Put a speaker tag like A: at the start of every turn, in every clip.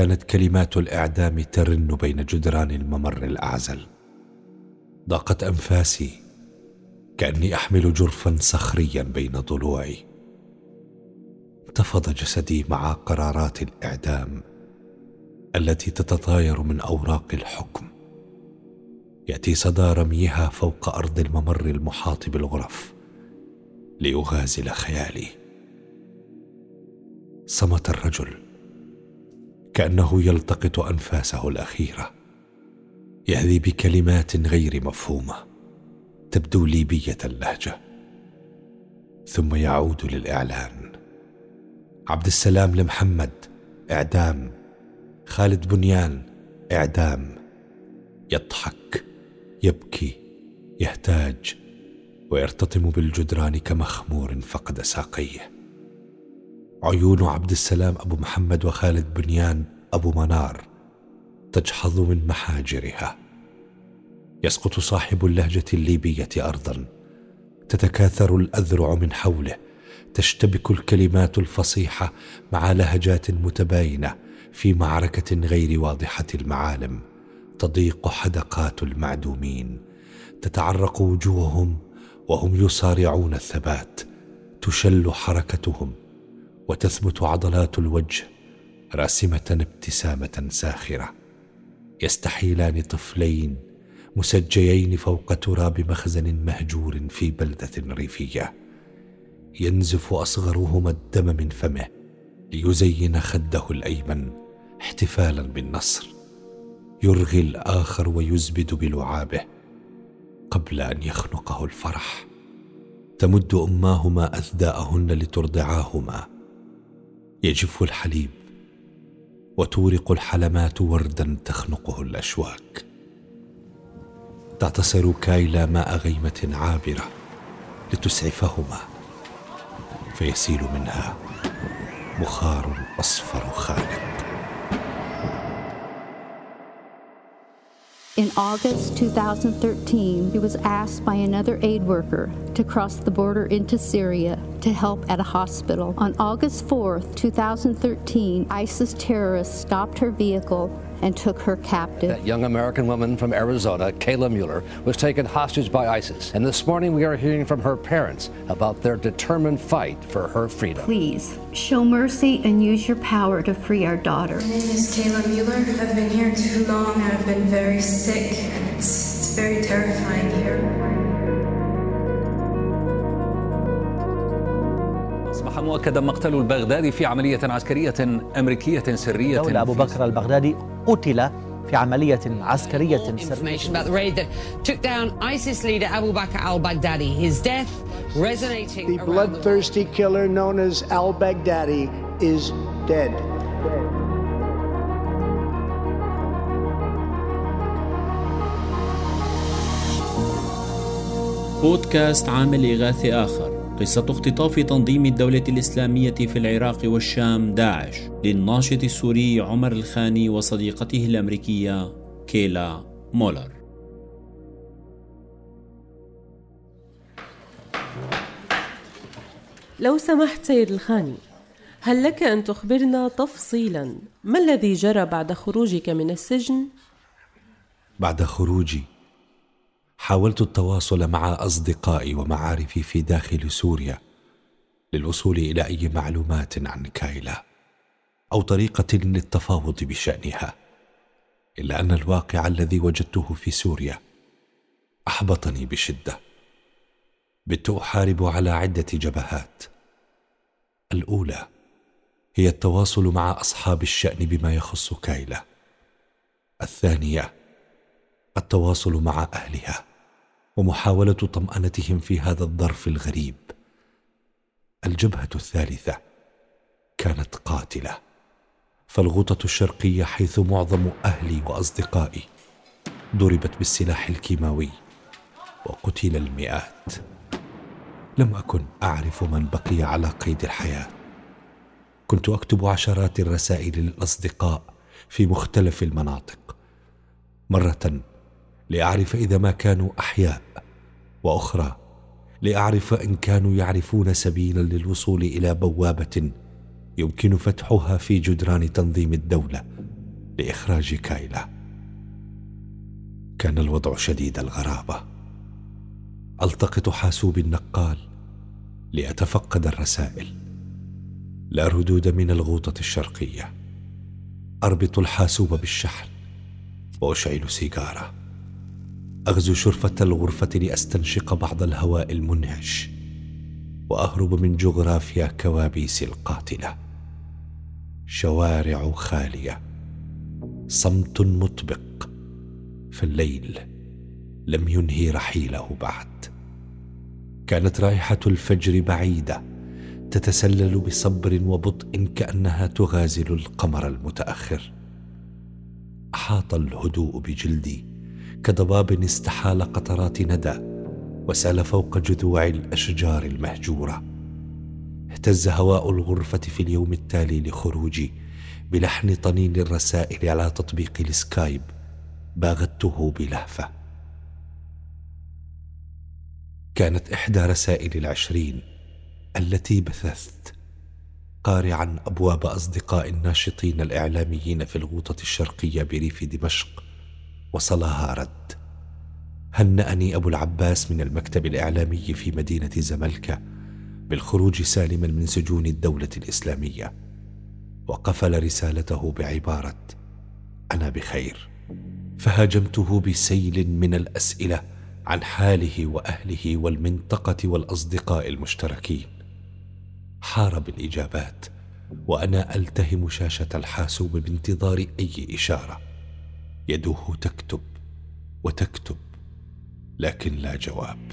A: كانت كلمات الإعدام ترن بين جدران الممر الأعزل. ضاقت أنفاسي كأني أحمل جرفا صخريا بين ضلوعي. انتفض جسدي مع قرارات الإعدام التي تتطاير من أوراق الحكم. يأتي صدى رميها فوق أرض الممر المحاط بالغرف ليغازل خيالي. صمت الرجل. كأنه يلتقط أنفاسه الأخيرة. يهذي بكلمات غير مفهومة تبدو ليبية اللهجة. ثم يعود للإعلان. عبد السلام لمحمد إعدام. خالد بنيان إعدام. يضحك يبكي يهتاج ويرتطم بالجدران كمخمور فقد ساقيه. عيون عبد السلام أبو محمد وخالد بنيان أبو منار تجحظ من محاجرها. يسقط صاحب اللهجة الليبية ارضا. تتكاثر الأذرع من حوله. تشتبك الكلمات الفصيحة مع لهجات متباينة في معركة غير واضحة المعالم. تضيق حدقات المعدومين. تتعرق وجوههم وهم يصارعون الثبات. تشل حركتهم. وتثبت عضلات الوجه راسمة ابتسامة ساخرة. يستحيلان طفلين مسجيين فوق تراب مخزن مهجور في بلدة ريفية. ينزف اصغرهما الدم من فمه ليزين خده الأيمن احتفالا بالنصر. يرغي الآخر ويزبد بلعابه قبل أن يخنقه الفرح. تمد أماهما أثداءهن لترضعاهما. يجف الحليب وتورق الحلمات وردا تخنقه الأشواك. تعتصر كايلا ماء غيمة عابرة لتسعفهما فيسيل منها بخار أصفر خانق
B: In August 2013, he was asked by another aid worker to cross the border into Syria to help at a hospital. On August 4, 2013, ISIS terrorists stopped her vehicle and took her captive.
C: That young American woman from Arizona, Kayla Mueller, was taken hostage by ISIS. And this morning we are hearing from her parents about their determined fight for her freedom.
B: Please show mercy and use your power to free our daughter.
D: My name is Kayla Mueller. I've been here too long. And I've been very sick, and it's, it's very terrifying here.
E: أصبح مؤكدا مقتل البغدادي في عملية عسكرية أمريكية سرية
F: دولة أبو بكر البغدادي قتل في عملية عسكرية
G: information about the raid that took down ISIS leader Abu Bakr al-Baghdadi. His death resonating
H: The
G: around the world.
H: bloodthirsty killer known as al Baghdadi is dead.
I: بودكاست عامل إغاثي آخر قصة اختطاف تنظيم الدولة الإسلامية في العراق والشام داعش للناشط السوري عمر الخاني وصديقته الأمريكية كيلا مولر
J: لو سمحت سيد الخاني هل لك أن تخبرنا تفصيلا ما الذي جرى بعد خروجك من السجن؟
A: بعد خروجي حاولت التواصل مع أصدقائي ومعارفي في داخل سوريا للوصول إلى أي معلومات عن كايلا أو طريقة للتفاوض بشأنها إلا أن الواقع الذي وجدته في سوريا أحبطني بشدة. بت أحارب على عدة جبهات. الأولى هي التواصل مع أصحاب الشأن بما يخص كايلا. الثانية التواصل مع أهلها. ومحاولة طمأنتهم في هذا الظرف الغريب. الجبهة الثالثة كانت قاتلة. فالغوطة الشرقية حيث معظم أهلي وأصدقائي ضربت بالسلاح الكيماوي وقتل المئات. لم أكن أعرف من بقي على قيد الحياة. كنت أكتب عشرات الرسائل للأصدقاء في مختلف المناطق. مرة لاعرف إذا ما كانوا أحياء وأخرى لاعرف إن كانوا يعرفون سبيلا للوصول إلى بوابة يمكن فتحها في جدران تنظيم الدولة لإخراج كايلا. كان الوضع شديد الغرابة. ألتقط حاسوب النقال لاتفقد الرسائل. لا ردود من الغوطة الشرقية. أربط الحاسوب بالشحن وأشعل سيجارة. أغزو شرفة الغرفة لأستنشق بعض الهواء المنعش وأهرب من جغرافيا كوابيس القاتلة. شوارع خالية صمت مطبق. فالليل لم ينهي رحيله بعد. كانت رائحة الفجر بعيدة تتسلل بصبر وبطء كأنها تغازل القمر المتأخر. أحاط الهدوء بجلدي كضباب استحال قطرات ندى وسال فوق جذوع الأشجار المهجورة. اهتز هواء الغرفة في اليوم التالي لخروجي بلحن طنين الرسائل على تطبيق السكايب باغته بلهفة. كانت إحدى رسائل العشرين التي بثثت قارعا أبواب أصدقاء الناشطين الإعلاميين في الغوطة الشرقية بريف دمشق وصلها رد. هنأني أبو العباس من المكتب الإعلامي في مدينة زملكة بالخروج سالما من سجون الدولة الإسلامية. وقفل رسالته بعبارة أنا بخير فهاجمته بسيل من الأسئلة عن حاله وأهله والمنطقة والأصدقاء المشتركين. حار بالإجابات وأنا ألتهم شاشة الحاسوب بانتظار أي إشارة. يده تكتب وتكتب لكن لا جواب.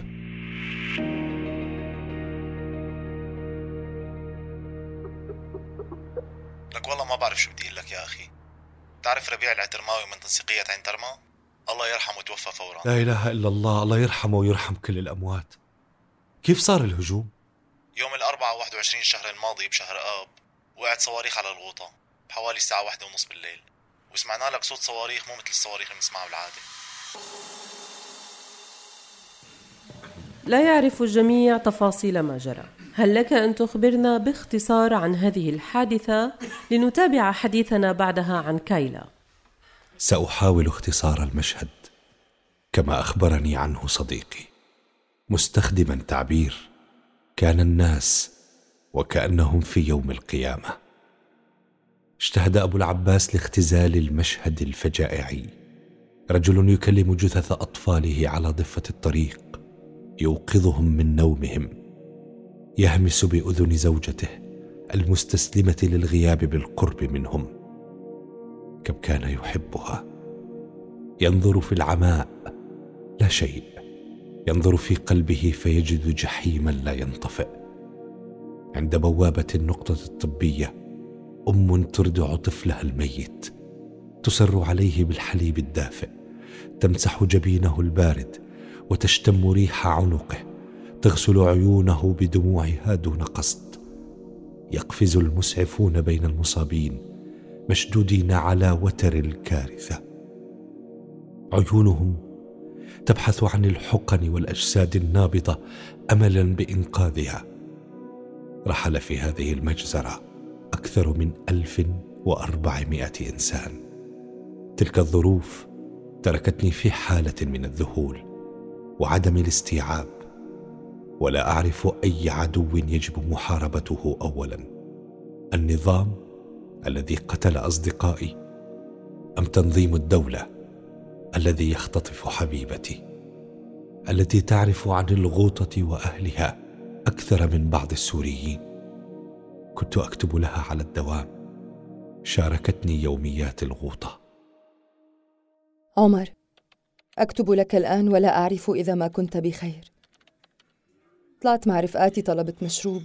K: لك والله ما بعرف شو بدي لك يا أخي. تعرف ربيع العترماوي من تنسيقية عين ترمى الله يرحمه توفى فورا.
A: لا إله إلا الله الله يرحمه ويرحم كل الأموات. كيف صار الهجوم؟
K: يوم الأربعاء 21 الشهر الماضي بشهر آب وقعت صواريخ على الغوطة بحوالي الساعة واحدة ونص بالليل. وسمعنا لك صوت صواريخ مو مثل الصواريخ اللي بنسمعها بالعادة.
J: لا يعرف الجميع تفاصيل ما جرى. هل لك أن تخبرنا باختصار عن هذه الحادثة؟ لنتابع حديثنا بعدها عن كايلا.
A: سأحاول اختصار المشهد كما أخبرني عنه صديقي. مستخدما تعبير كان الناس وكأنهم في يوم القيامة. اجتهد أبو العباس لاختزال المشهد الفجائعي. رجل يكلم جثث أطفاله على ضفة الطريق يوقظهم من نومهم. يهمس بأذن زوجته المستسلمة للغياب بالقرب منهم. كم كان يحبها. ينظر في العماء. لا شيء. ينظر في قلبه فيجد جحيما لا ينطفئ. عند بوابة النقطة الطبية أم تردع طفلها الميت. تسر عليه بالحليب الدافئ. تمسح جبينه البارد وتشتم ريح عنقه. تغسل عيونه بدموعها دون قصد. يقفز المسعفون بين المصابين مشدودين على وتر الكارثة. عيونهم تبحث عن الحقن والأجساد النابضة املا بإنقاذها. رحل في هذه المجزرة. أكثر من ألف وأربعمائة إنسان. تلك الظروف تركتني في حالة من الذهول وعدم الاستيعاب ولا أعرف أي عدو يجب محاربته اولا. النظام الذي قتل أصدقائي أم تنظيم الدولة الذي يختطف حبيبتي التي تعرف عن الغوطة وأهلها أكثر من بعض السوريين. كنت أكتب لها على الدوام. شاركتني يوميات الغوطة.
L: عمر أكتب لك الآن ولا أعرف إذا ما كنت بخير. طلعت مع رفقاتي طلبت مشروب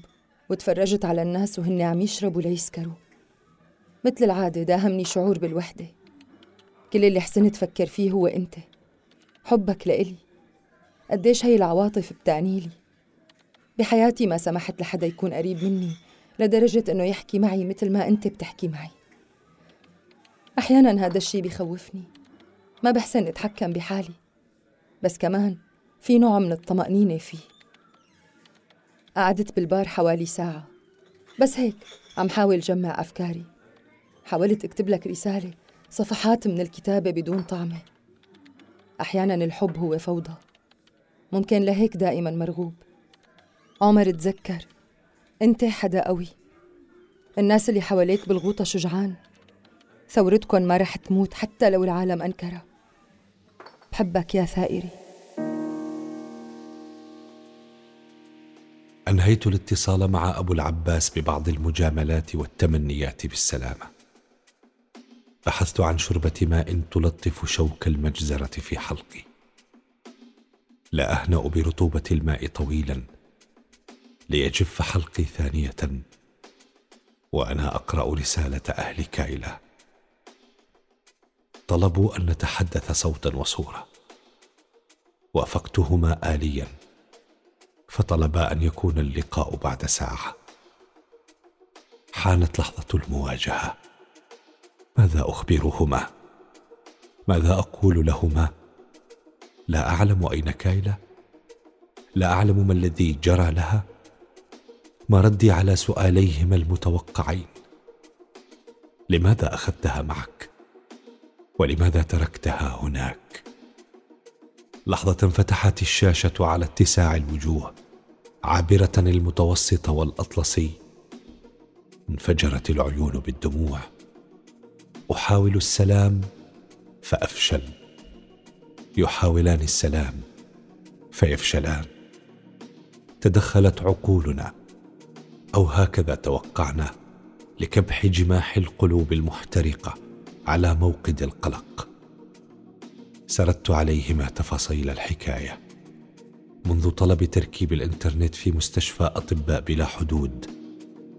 L: وتفرجت على الناس وهن عم يشربوا ليسكروا مثل العادة داهمني شعور بالوحدة. كل اللي حسنت فكر فيه هو أنت. حبك لإلي. قديش هي العواطف بتعنيلي بحياتي ما سمحت لحدا يكون قريب مني. لدرجة إنه يحكي معي مثل ما أنت بتحكي معي. أحيانا هذا الشي بخوفني. ما بحسن أتحكم بحالي. بس كمان في نوع من الطمأنينة فيه. قعدت بالبار حوالي ساعة. بس هيك عم حاول جمع أفكاري. حاولت أكتب لك رسالة صفحات من الكتابة بدون طعمة. أحيانا الحب هو فوضى. ممكن لهيك دائما مرغوب. عمر تذكر. أنت حدا قوي. الناس اللي حواليك بالغوطة شجعان. ثورتكن ما رح تموت حتى لو العالم أنكرها. بحبك يا ثائري.
A: أنهيت الاتصال مع أبو العباس ببعض المجاملات والتمنيات بالسلامة. بحثت عن شربة ماء تلطف شوك المجزرة في حلقي. لا أهنأ برطوبة الماء طويلا. ليجف حلقي ثانية. وأنا أقرأ رسالة أهل كايلا طلبوا أن نتحدث صوتا وصورة. وافقتهما آليا. فطلبا أن يكون اللقاء بعد ساعة. حانت لحظة المواجهة. ماذا أخبرهما؟ ماذا أقول لهما؟ لا أعلم أين كايلا لا أعلم ما الذي جرى لها. ما ردي على سؤاليهما المتوقعين. لماذا أخذتها معك؟ ولماذا تركتها هناك؟ لحظة فتحت الشاشة على اتساع الوجوه عابرة المتوسط والأطلسي. انفجرت العيون بالدموع. أحاول السلام فأفشل. يحاولان السلام فيفشلان. تدخلت عقولنا. أو هكذا توقعنا لكبح جماح القلوب المحترقة على موقد القلق. سردت عليهما تفاصيل الحكاية منذ طلب تركيب الإنترنت في مستشفى أطباء بلا حدود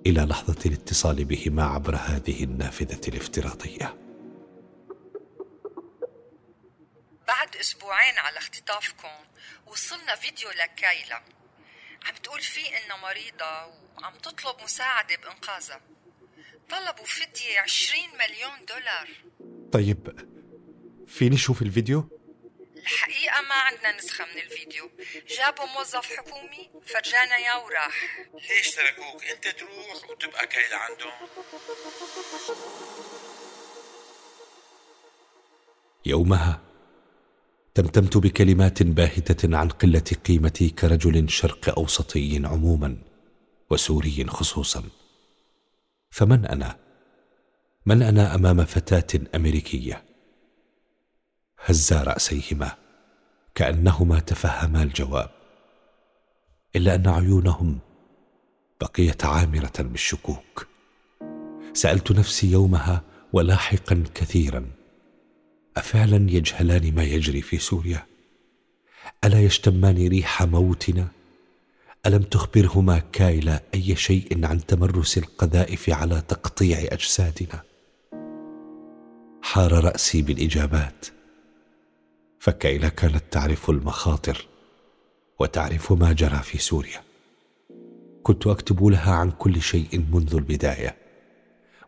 A: إلى لحظة الاتصال بهما عبر هذه النافذة الافتراضية.
M: بعد أسبوعين على اختطافكم وصلنا فيديو لكايلا. عم تقول فيه انها مريضة وعم تطلب مساعدة بإنقاذها. طلبوا فدية 20 مليون دولار.
A: طيب فيني شوف الفيديو؟
M: الحقيقة ما عندنا نسخة من الفيديو. جابوا موظف حكومي فرجانا اياه وراح.
N: ليش تركوك؟ انت تروح وتبقى كايلة عندهم.
A: يومها تمتمت بكلمات باهتة عن قلة قيمتي كرجل شرق أوسطي عموما. وسوري خصوصا. فمن أنا؟ من أنا أمام فتاة أمريكية؟ هزا راسيهما كأنهما تفهما الجواب. إلا أن عيونهم بقيت عامرة بالشكوك. سألت نفسي يومها ولاحقا كثيرا افعلا يجهلان ما يجري في سوريا؟ ألا يشتمان ريح موتنا؟ ألم تخبرهما كايلا أي شيء عن تمرس القذائف على تقطيع أجسادنا؟ حار رأسي بالإجابات. فكايلا كانت تعرف المخاطر وتعرف ما جرى في سوريا. كنت أكتب لها عن كل شيء منذ البداية.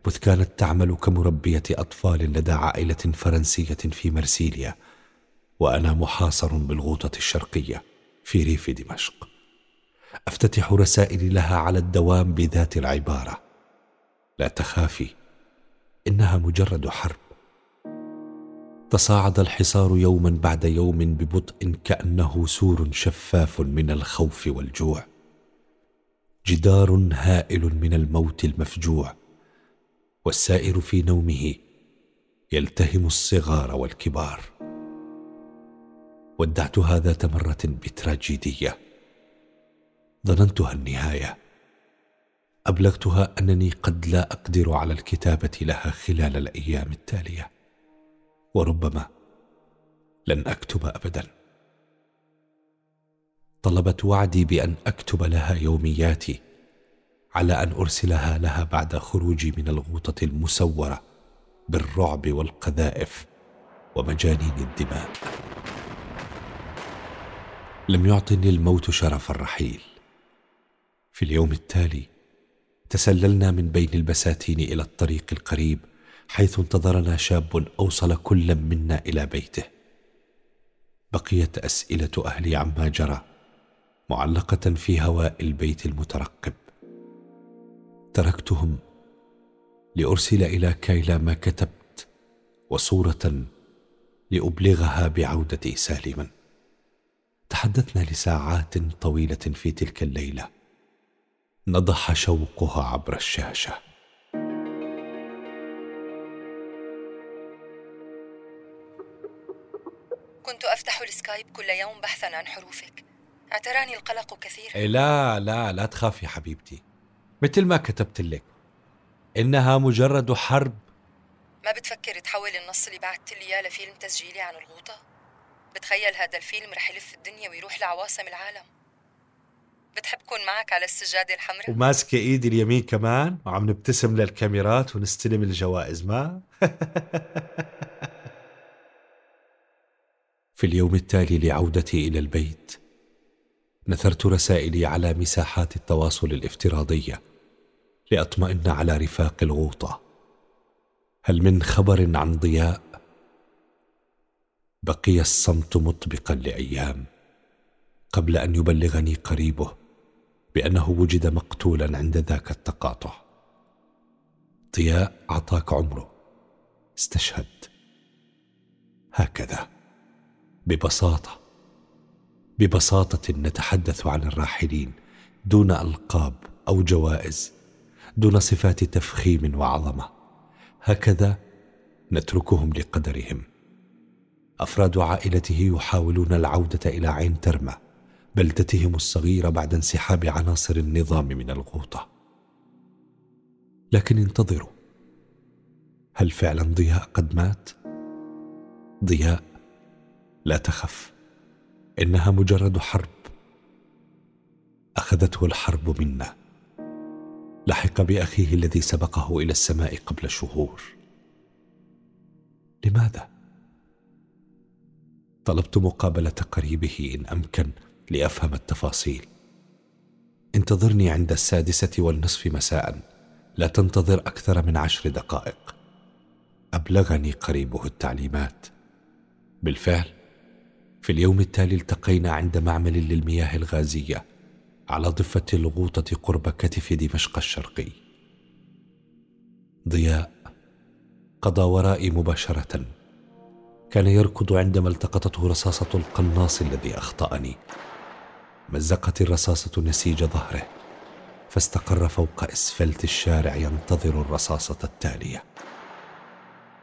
A: مذ كانت تعمل كمربية أطفال لدى عائلة فرنسية في مرسيليا وأنا محاصر بالغوطة الشرقية في ريف دمشق. أفتتح رسائلي لها على الدوام بذات العبارة. لا تخافي إنها مجرد حرب. تصاعد الحصار يوما بعد يوم ببطء كأنه سور شفاف من الخوف والجوع. جدار هائل من الموت المفجوع. والسائر في نومه يلتهم الصغار والكبار. ودعتها ذات مرة بتراجيدية. ظننتها النهاية. أبلغتها أنني قد لا أقدر على الكتابة لها خلال الأيام التالية. وربما لن أكتب ابدا. طلبت وعدي بأن أكتب لها يومياتي على أن أرسلها لها بعد خروجي من الغوطة المسورة بالرعب والقذائف ومجانين الدماء. لم يعطني الموت شرف الرحيل. في اليوم التالي. تسللنا من بين البساتين إلى الطريق القريب حيث انتظرنا شاب أوصل كل منا إلى بيته. بقيت أسئلة أهلي عما جرى معلقة في هواء البيت المترقب تركتهم لأرسل إلى كايلا ما كتبت وصورة لأبلغها بعودتي سالما. تحدثنا لساعات طويلة في تلك الليلة. نضح شوقها عبر الشاشة.
L: كنت أفتح السكايب كل يوم بحثا عن حروفك. اعتراني القلق كثيرا.
A: إيه لا لا لا تخافي حبيبتي. مثل ما كتبت لك. إنها مجرد حرب.
L: ما بتفكر تحول النص اللي بعثت لي إياه لفيلم تسجيلي عن الغوطة؟ بتخيل هذا الفيلم رح يلف الدنيا ويروح لعواصم العالم. بتحب كون معك على السجادة الحمراء؟
A: وماسكة إيدي اليمين كمان وعم نبتسم للكاميرات ونستلم الجوائز ما؟ في اليوم التالي لعودتي إلى البيت نثرت رسائلي على مساحات التواصل الافتراضية لأطمئن على رفاق الغوطة. هل من خبر عن ضياء؟ بقي الصمت مطبقا لأيام قبل أن يبلغني قريبه. بأنه وجد مقتولا عند ذاك التقاطع. ضياء أعطاك عمره. استشهد. هكذا. ببساطة. ببساطة نتحدث عن الراحلين دون ألقاب أو جوائز دون صفات تفخيم وعظمة. هكذا نتركهم لقدرهم. أفراد عائلته يحاولون العودة إلى عين ترمى. بلدتهم الصغيرة بعد انسحاب عناصر النظام من الغوطة. لكن انتظروا. هل فعلا ضياء قد مات؟ ضياء لا تخف. إنها مجرد حرب. أخذته الحرب منا. لحق بأخيه الذي سبقه إلى السماء قبل شهور. لماذا؟ طلبت مقابلة قريبه إن أمكن. لأفهم التفاصيل. انتظرني عند السادسة والنصف مساء. لا تنتظر أكثر من عشر دقائق. أبلغني قريبه التعليمات. بالفعل في اليوم التالي التقينا عند معمل للمياه الغازية على ضفة الغوطة قرب كتف دمشق الشرقي. ضياء قضى ورائي مباشرة. كان يركض عندما التقطته رصاصة القناص الذي أخطأني. مزقت الرصاصة نسيج ظهره فاستقر فوق إسفلت الشارع ينتظر الرصاصة التالية.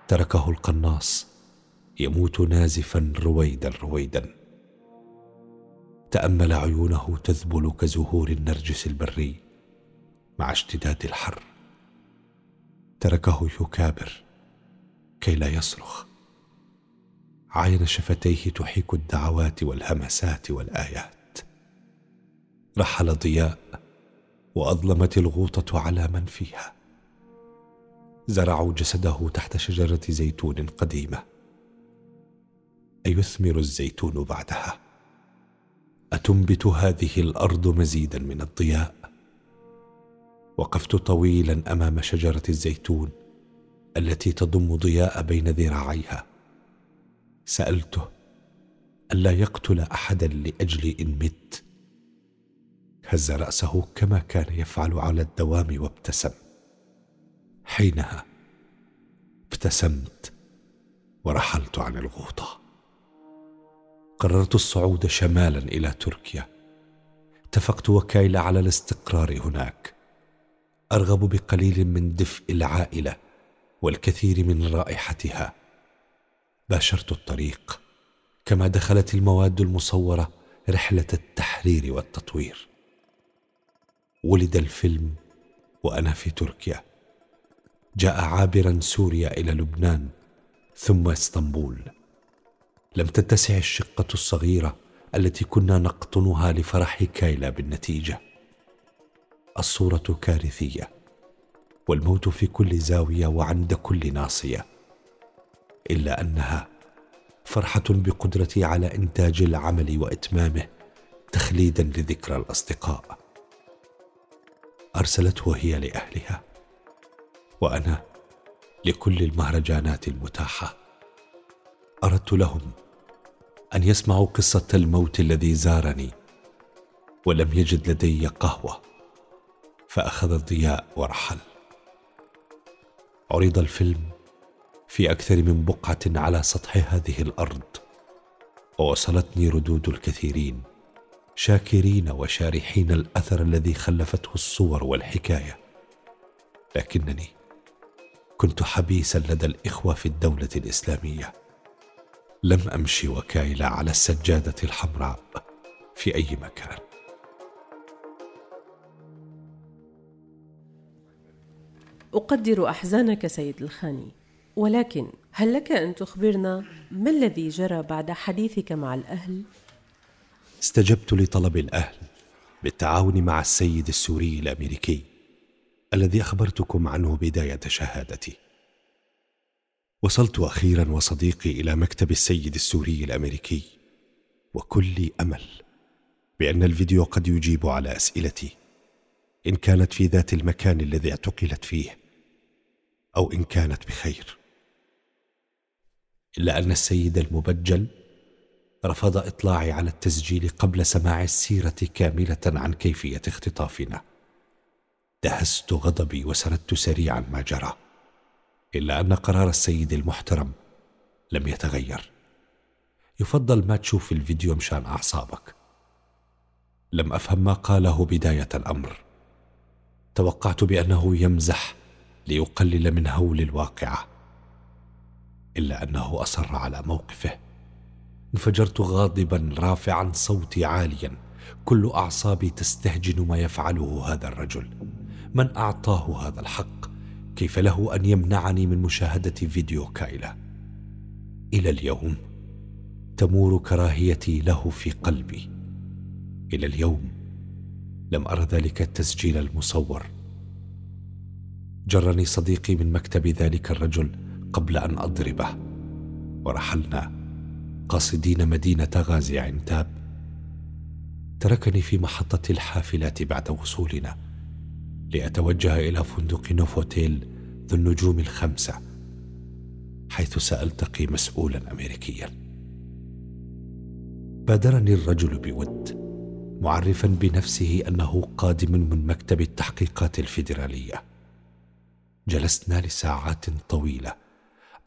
A: تركه القناص يموت نازفا رويدا رويدا. تأمل عيونه تذبل كزهور النرجس البري مع اشتداد الحر. تركه يكابر كي لا يصرخ. عاين شفتيه تحيك الدعوات والهمسات والآيات. رحل ضياء وأظلمت الغوطة على من فيها. زرعوا جسده تحت شجرة زيتون قديمة. أيثمر الزيتون بعدها؟ أتنبت هذه الأرض مزيدا من الضياء؟ وقفت طويلا أمام شجرة الزيتون التي تضم ضياء بين ذراعيها. سألته ألا يقتل احدا لأجل إن مت؟ هز رأسه كما كان يفعل على الدوام وابتسم. حينها ابتسمت ورحلت عن الغوطة. قررت الصعود شمالا إلى تركيا. اتفقت وكايل على الاستقرار هناك. أرغب بقليل من دفء العائلة والكثير من رائحتها. باشرت الطريق. كما دخلت المواد المصورة رحلة التحرير والتطوير. ولد الفيلم وأنا في تركيا. جاء عابرا سوريا إلى لبنان ثم إسطنبول. لم تتسع الشقة الصغيرة التي كنا نقطنها لفرح كايلا بالنتيجة. الصورة كارثية والموت في كل زاوية وعند كل ناصية. إلا أنها فرحة بقدرتي على إنتاج العمل وإتمامه تخليدا لذكرى الأصدقاء. أرسلته هي لأهلها وأنا لكل المهرجانات المتاحة. أردت لهم أن يسمعوا قصة الموت الذي زارني ولم يجد لدي قهوة فأخذ الضياء ورحل. عرض الفيلم في أكثر من بقعة على سطح هذه الأرض ووصلتني ردود الكثيرين. شاكرين وشارحين الأثر الذي خلفته الصور والحكاية. لكنني كنت حبيسا لدى الإخوة في الدولة الإسلامية. لم أمشي وكايلا على السجادة الحمراء في أي مكان.
J: أقدر أحزانك سيد الخاني ولكن هل لك أن تخبرنا ما الذي جرى بعد حديثك مع الأهل؟
A: استجبت لطلب الأهل بالتعاون مع السيد السوري الأمريكي الذي أخبرتكم عنه بداية شهادتي. وصلت أخيرا وصديقي إلى مكتب السيد السوري الأمريكي وكل أمل بأن الفيديو قد يجيب على أسئلتي إن كانت في ذات المكان الذي اعتقلت فيه أو إن كانت بخير. إلا أن السيد المبجل رفض إطلاعي على التسجيل قبل سماع السيرة كاملة عن كيفية اختطافنا. دهست غضبي وسردت سريعا ما جرى إلا أن قرار السيد المحترم لم يتغير. يفضل ما تشوف الفيديو مشان أعصابك. لم أفهم ما قاله بداية الأمر. توقعت بأنه يمزح ليقلل من هول الواقعة إلا أنه أصر على موقفه. انفجرت غاضبا رافعا صوتي عاليا. كل أعصابي تستهجن ما يفعله هذا الرجل. من أعطاه هذا الحق؟ كيف له أن يمنعني من مشاهدة فيديو كايلا؟ إلى اليوم تمور كراهيتي له في قلبي. إلى اليوم لم أر ذلك التسجيل المصور. جرني صديقي من مكتب ذلك الرجل قبل أن أضربه. ورحلنا قاصدين مدينة غازي عنتاب تركني في محطة الحافلات بعد وصولنا لأتوجه إلى فندق نوفوتيل ذو النجوم الخمسة حيث سألتقي مسؤولا أمريكيا. بادرني الرجل بود معرفا بنفسه أنه قادم من مكتب التحقيقات الفيدرالية. جلسنا لساعات طويلة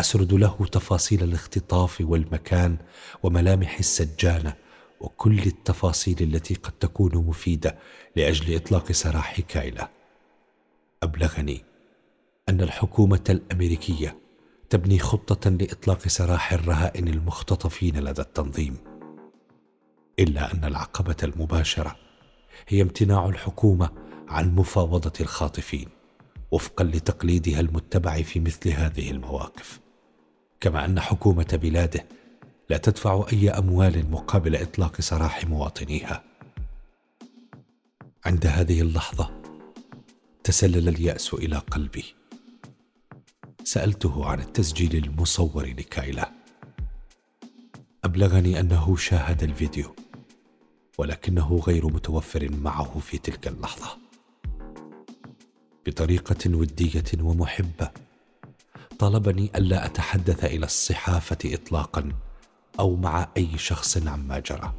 A: أسرد له تفاصيل الاختطاف والمكان وملامح السجانة وكل التفاصيل التي قد تكون مفيدة لأجل إطلاق سراح كايلا أبلغني أن الحكومة الأمريكية تبني خطة لإطلاق سراح الرهائن المختطفين لدى التنظيم. إلا أن العقبة المباشرة هي امتناع الحكومة عن مفاوضة الخاطفين وفقا لتقليدها المتبع في مثل هذه المواقف. كما أن حكومة بلاده لا تدفع أي أموال مقابل إطلاق سراح مواطنيها. عند هذه اللحظة تسلل اليأس إلى قلبي. سألته عن التسجيل المصور لكايلا أبلغني أنه شاهد الفيديو ولكنه غير متوفر معه في تلك اللحظة. بطريقة ودية ومحبة طلبني ألا أتحدث إلى الصحافة اطلاقا أو مع أي شخص عما جرى.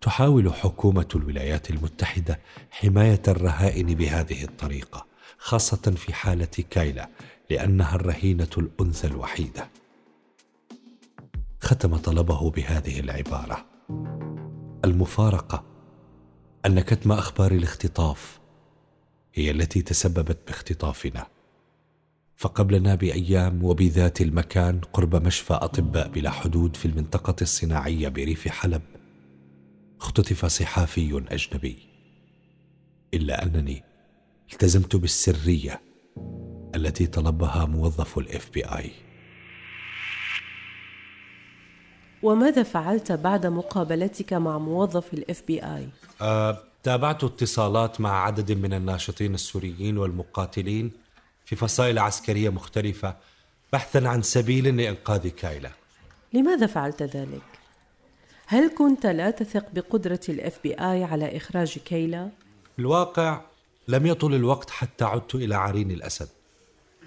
A: تحاول حكومة الولايات المتحدة حماية الرهائن بهذه الطريقة خاصة في حالة كايلا لأنها الرهينة الأنثى الوحيدة. ختم طلبه بهذه العبارة. المفارقة أن كتم أخبار الاختطاف هي التي تسببت باختطافنا. فقبلنا بايام وبذات المكان قرب مشفى أطباء بلا حدود في المنطقة الصناعية بريف حلب. اختطف صحافي أجنبي. إلا أنني التزمت بالسرية التي طلبها موظف ال FBI
J: وماذا فعلت بعد مقابلتك مع موظف ال FBI
A: أه، تابعت اتصالات مع عدد من الناشطين السوريين والمقاتلين في فصائل عسكرية مختلفة بحثا عن سبيل لإنقاذ كايلا.
J: لماذا فعلت ذلك؟ هل كنت لا تثق بقدرة الاف بي اي على إخراج كيلا؟
A: الواقع لم يطل الوقت حتى عدت إلى عرين الأسد.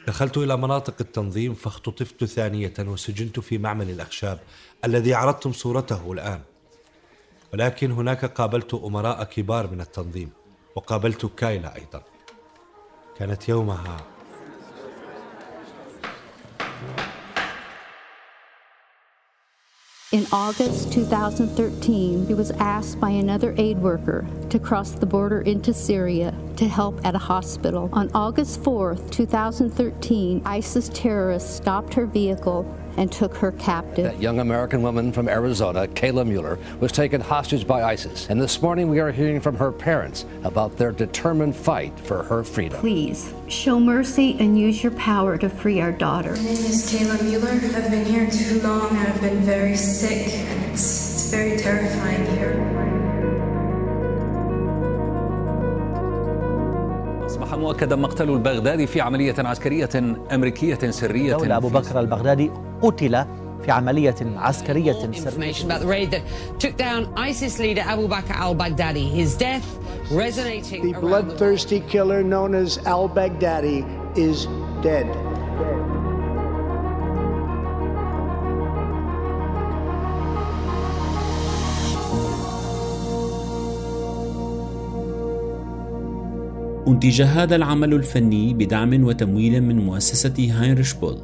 A: دخلت إلى مناطق التنظيم فاختطفت ثانية وسجنت في معمل الأخشاب الذي عرضتم صورته الآن. ولكن هناك قابلت أمراء كبار من التنظيم وقابلت كايلا أيضا. كانت يومها
B: In August 2013, he was asked by another aid worker to cross the border into Syria to help at a hospital. On August 4th, 2013, ISIS terrorists stopped her vehicle and took her captive.
C: That young American woman from Arizona, Kayla Mueller, was taken hostage by ISIS. And this morning we are hearing from her parents about their determined fight for her freedom.
B: Please show mercy and use your power to free our daughter.
D: My name is Kayla Mueller. I've been here too long. I've been very sick. It's, it's very terrifying here.
E: أصبح مؤكدا مقتل البغدادي في عملية عسكرية أمريكية سرية
F: دولة أبو بكر البغدادي قتل في عملية عسكرية
G: Information about the raid that took down ISIS leader Abu Bakr al-Baghdadi. His death resonating
H: The
G: around the
H: bloodthirsty killer known as al Baghdadi is dead.
I: أنتج هذا العمل الفني بدعم وتمويل من مؤسسة هاينريش بول